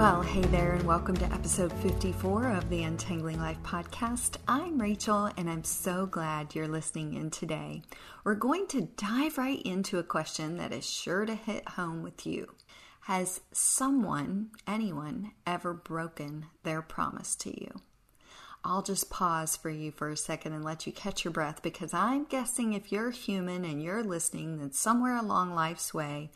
Well, hey there, and welcome to episode 54 of the Untangling Life podcast. I'm Rachel, and I'm so glad you're listening in today. We're going to dive right into a question that is sure to hit home with you. Has someone, anyone, ever broken their promise to you? I'll just pause for you for a second and let you catch your breath because I'm guessing if you're human and you're listening, then somewhere along life's way,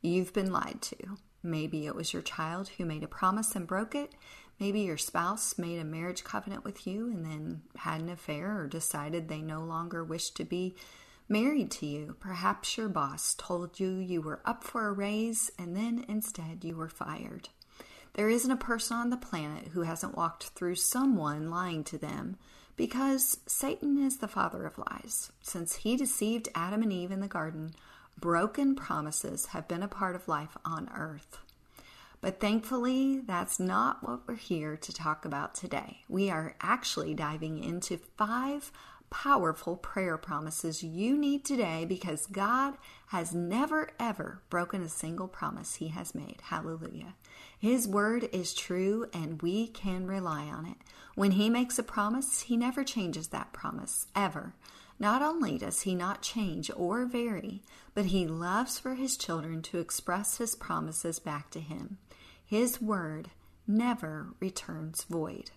you've been lied to. Maybe it was your child who made a promise and broke it. Maybe your spouse made a marriage covenant with you and then had an affair or decided they no longer wished to be married to you. Perhaps your boss told you you were up for a raise and then instead you were fired. There isn't a person on the planet who hasn't walked through someone lying to them because Satan is the father of lies. Since he deceived Adam and Eve in the garden, broken promises have been a part of life on earth. But thankfully, that's not what we're here to talk about today. We are actually diving into five powerful prayer promises you need today because God has never ever broken a single promise he has made. Hallelujah. His word is true and we can rely on it. When he makes a promise, he never changes that promise, ever. Not only does he not change or vary, but he loves for his children to express his promises back to him. His word never returns void.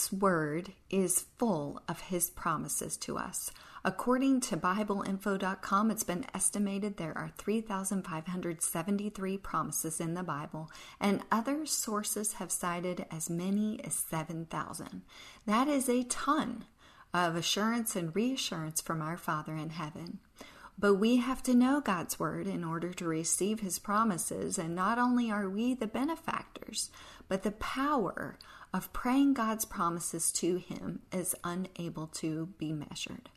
God's word is full of his promises to us. According to BibleInfo.com, it's been estimated there are 3,573 promises in the Bible, and other sources have cited as many as 7,000. That is a ton of assurance and reassurance from our Father in heaven. But we have to know God's word in order to receive his promises, and not only are we the benefactors, but the power of praying God's promises to Him is unable to be measured.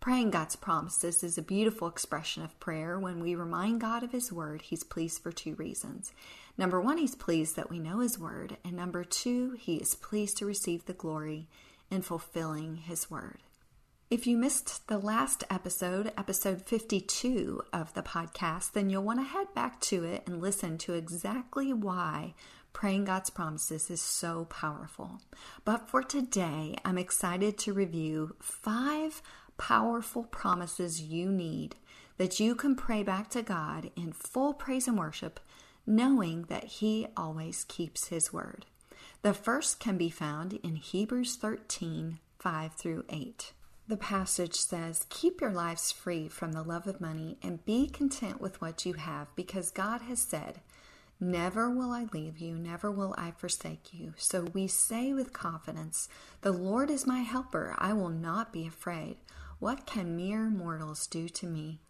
Praying God's promises is a beautiful expression of prayer when we remind God of His Word. He's pleased for two reasons. Number one, He's pleased that we know His Word. And number two, He is pleased to receive the glory in fulfilling His Word. If you missed the last episode, episode 52 of the podcast, then you'll want to head back to it and listen to exactly why Praying God's promises is so powerful. But for today, I'm excited to review five powerful promises you need that you can pray back to God in full praise and worship, knowing that He always keeps His word. The first can be found in Hebrews 13 5 through 8. The passage says, Keep your lives free from the love of money and be content with what you have, because God has said, Never will I leave you, never will I forsake you. So we say with confidence, The Lord is my helper, I will not be afraid. What can mere mortals do to me?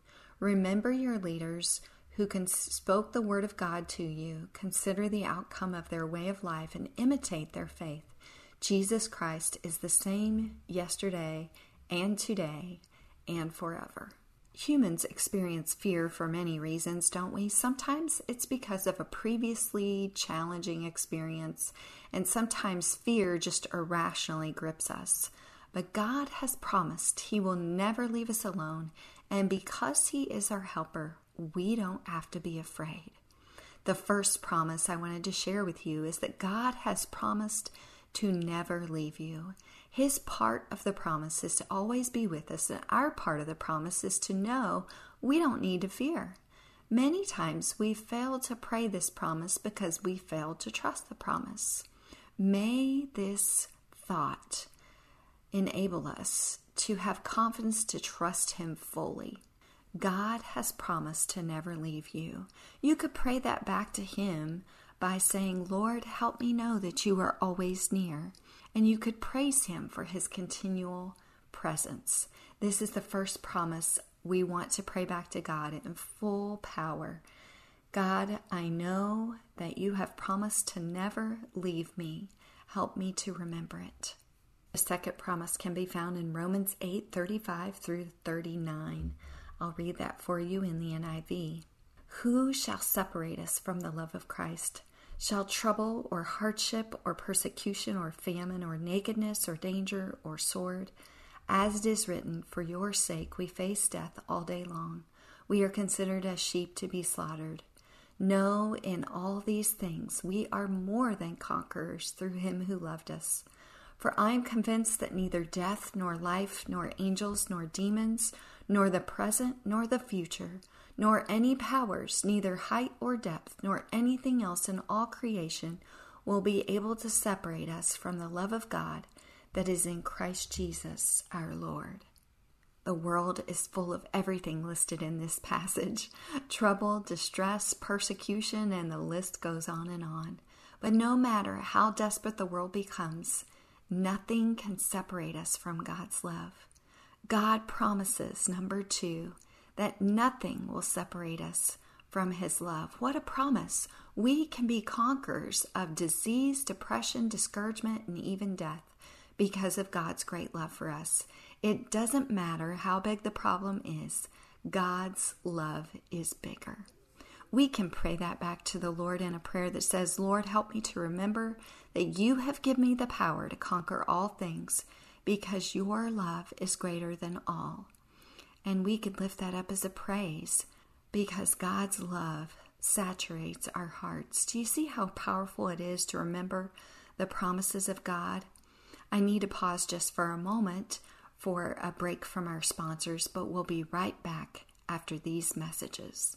Remember your leaders who can spoke the word of God to you. Consider the outcome of their way of life and imitate their faith. Jesus Christ is the same yesterday and today and forever. Humans experience fear for many reasons, don't we? Sometimes it's because of a previously challenging experience, and sometimes fear just irrationally grips us. But God has promised He will never leave us alone, and because He is our helper, we don't have to be afraid. The first promise I wanted to share with you is that God has promised to never leave you. His part of the promise is to always be with us, and our part of the promise is to know we don't need to fear. Many times we fail to pray this promise because we fail to trust the promise. May this thought enable us to have confidence to trust Him fully. God has promised to never leave you. You could pray that back to Him by saying, Lord, help me know that you are always near and you could praise Him for His continual presence. This is the first promise we want to pray back to God in full power. God, I know that you have promised to never leave me. Help me to remember it. The second promise can be found in Romans 8 35 through 39. I'll read that for you in the NIV. Who shall separate us from the love of Christ? Shall trouble or hardship or persecution or famine or nakedness or danger or sword? As it is written, For your sake we face death all day long. We are considered as sheep to be slaughtered. No, in all these things we are more than conquerors through him who loved us. For I am convinced that neither death, nor life, nor angels, nor demons, nor the present, nor the future, nor any powers, neither height or depth, nor anything else in all creation will be able to separate us from the love of God that is in Christ Jesus our Lord. The world is full of everything listed in this passage trouble, distress, persecution, and the list goes on and on. But no matter how desperate the world becomes, nothing can separate us from God's love. God promises, number two, that nothing will separate us from His love. What a promise! We can be conquerors of disease, depression, discouragement, and even death because of God's great love for us. It doesn't matter how big the problem is, God's love is bigger. We can pray that back to the Lord in a prayer that says, Lord, help me to remember that you have given me the power to conquer all things because your love is greater than all. And we could lift that up as a praise because God's love saturates our hearts. Do you see how powerful it is to remember the promises of God? I need to pause just for a moment for a break from our sponsors, but we'll be right back after these messages.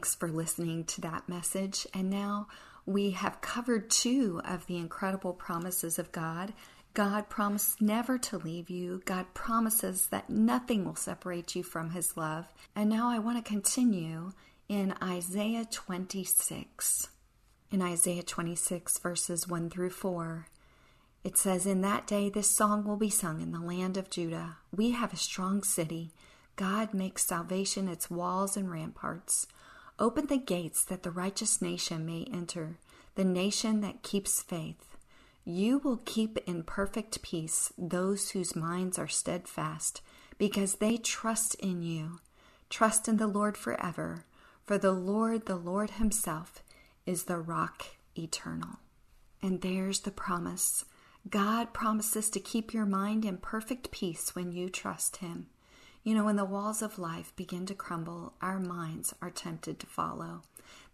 Thanks for listening to that message. And now we have covered two of the incredible promises of God. God promised never to leave you. God promises that nothing will separate you from His love. And now I want to continue in Isaiah 26. In Isaiah 26, verses 1 through 4, it says, In that day this song will be sung in the land of Judah. We have a strong city. God makes salvation its walls and ramparts. Open the gates that the righteous nation may enter, the nation that keeps faith. You will keep in perfect peace those whose minds are steadfast, because they trust in you. Trust in the Lord forever, for the Lord, the Lord Himself, is the rock eternal. And there's the promise. God promises to keep your mind in perfect peace when you trust Him. You know, when the walls of life begin to crumble, our minds are tempted to follow.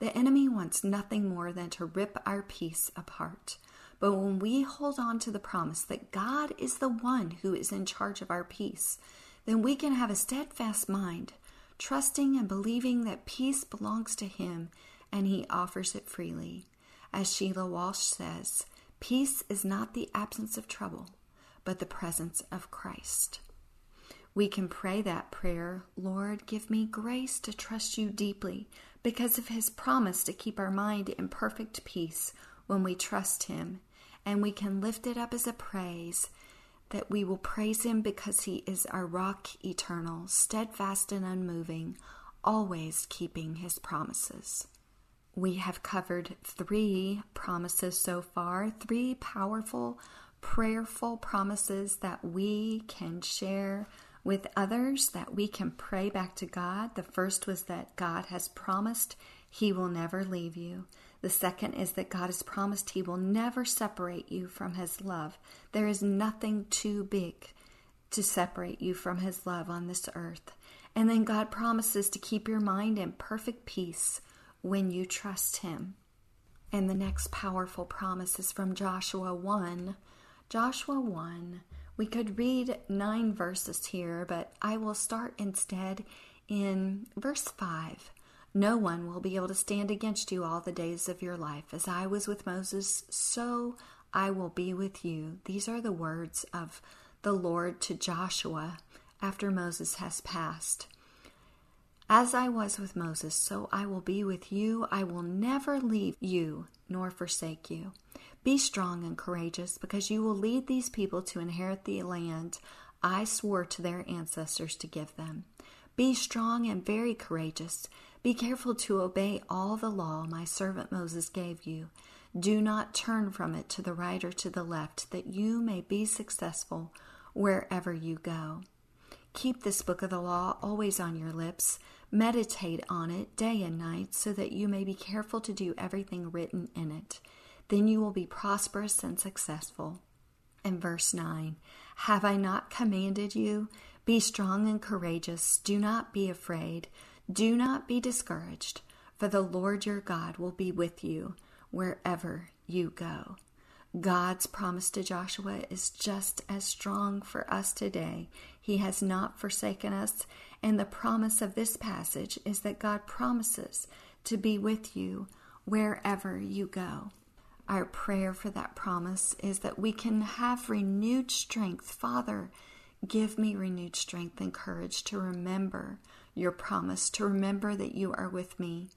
The enemy wants nothing more than to rip our peace apart. But when we hold on to the promise that God is the one who is in charge of our peace, then we can have a steadfast mind, trusting and believing that peace belongs to Him and He offers it freely. As Sheila Walsh says, peace is not the absence of trouble, but the presence of Christ. We can pray that prayer Lord, give me grace to trust you deeply because of his promise to keep our mind in perfect peace when we trust him. And we can lift it up as a praise that we will praise him because he is our rock eternal, steadfast and unmoving, always keeping his promises. We have covered three promises so far, three powerful, prayerful promises that we can share with others that we can pray back to God. The first was that God has promised He will never leave you. The second is that God has promised He will never separate you from His love. There is nothing too big to separate you from His love on this earth. And then God promises to keep your mind in perfect peace when you trust Him. And the next powerful promise is from Joshua 1. Joshua 1 We could read nine verses here, but I will start instead in verse 5. No one will be able to stand against you all the days of your life. As I was with Moses, so I will be with you. These are the words of the Lord to Joshua after Moses has passed. As I was with Moses, so I will be with you. I will never leave you nor forsake you. Be strong and courageous, because you will lead these people to inherit the land I swore to their ancestors to give them. Be strong and very courageous. Be careful to obey all the law my servant Moses gave you. Do not turn from it to the right or to the left, that you may be successful wherever you go. Keep this book of the law always on your lips. Meditate on it day and night, so that you may be careful to do everything written in it. Then you will be prosperous and successful. And verse 9 Have I not commanded you? Be strong and courageous. Do not be afraid. Do not be discouraged, for the Lord your God will be with you wherever you go. God's promise to Joshua is just as strong for us today. He has not forsaken us, and the promise of this passage is that God promises to be with you wherever you go. Our prayer for that promise is that we can have renewed strength. Father, Give me renewed strength and courage to remember your promise, to remember that you are with me,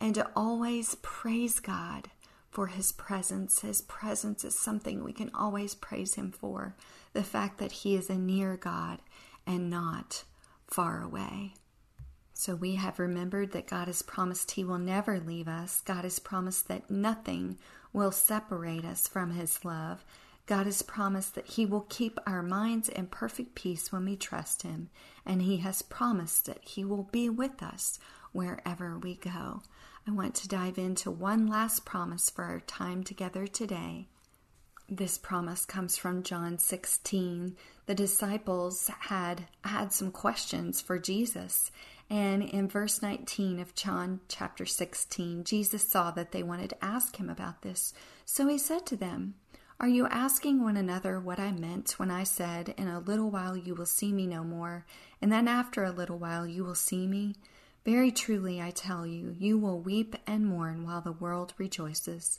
and to always praise God for his presence. His presence is something we can always praise him for. The fact that he is a near God and not far away. So we have remembered that God has promised he will never leave us. God has promised that nothing will separate us from his love. God has promised that He will keep our minds in perfect peace when we trust Him, and He has promised that He will be with us wherever we go. I want to dive into one last promise for our time together today. This promise comes from John 16. The disciples had had some questions for Jesus, and in verse 19 of John chapter 16, Jesus saw that they wanted to ask him about this. So he said to them, are you asking one another what I meant when I said, In a little while you will see me no more, and then after a little while you will see me? Very truly I tell you, you will weep and mourn while the world rejoices.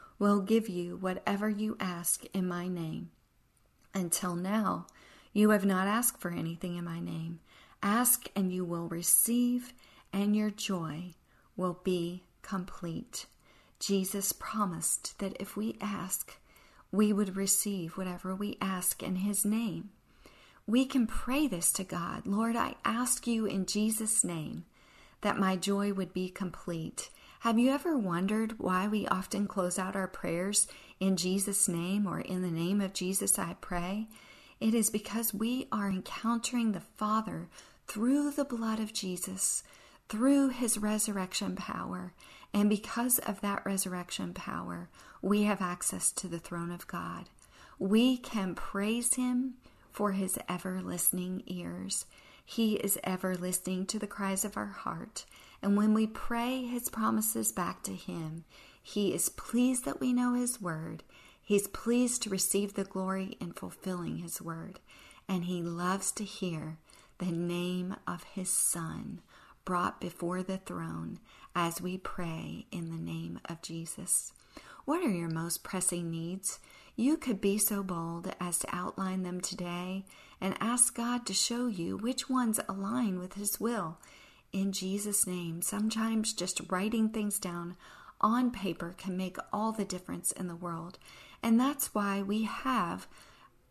will give you whatever you ask in my name. Until now, you have not asked for anything in my name. Ask, and you will receive, and your joy will be complete. Jesus promised that if we ask, we would receive whatever we ask in His name. We can pray this to God Lord, I ask you in Jesus' name that my joy would be complete. Have you ever wondered why we often close out our prayers in Jesus' name or in the name of Jesus I pray? It is because we are encountering the Father through the blood of Jesus, through his resurrection power. And because of that resurrection power, we have access to the throne of God. We can praise Him for His ever listening ears. He is ever listening to the cries of our heart. And when we pray His promises back to Him, He is pleased that we know His word. He's pleased to receive the glory in fulfilling His word. And He loves to hear the name of His Son brought before the throne as we pray in the name of Jesus. What are your most pressing needs? You could be so bold as to outline them today and ask God to show you which ones align with His will. In Jesus' name, sometimes just writing things down on paper can make all the difference in the world. And that's why we have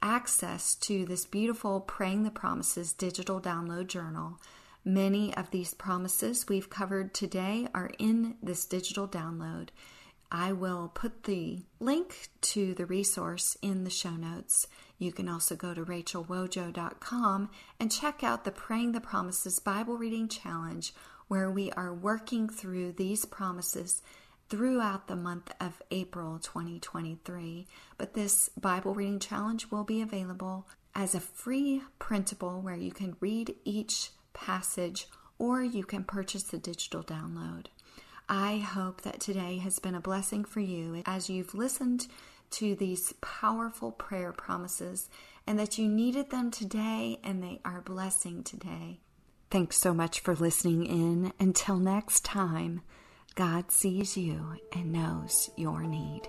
access to this beautiful Praying the Promises digital download journal. Many of these promises we've covered today are in this digital download. I will put the link to the resource in the show notes. You can also go to rachelwojo.com and check out the Praying the Promises Bible Reading Challenge, where we are working through these promises throughout the month of April 2023. But this Bible Reading Challenge will be available as a free printable where you can read each passage or you can purchase the digital download. I hope that today has been a blessing for you as you've listened to these powerful prayer promises and that you needed them today and they are blessing today. Thanks so much for listening in. Until next time, God sees you and knows your need.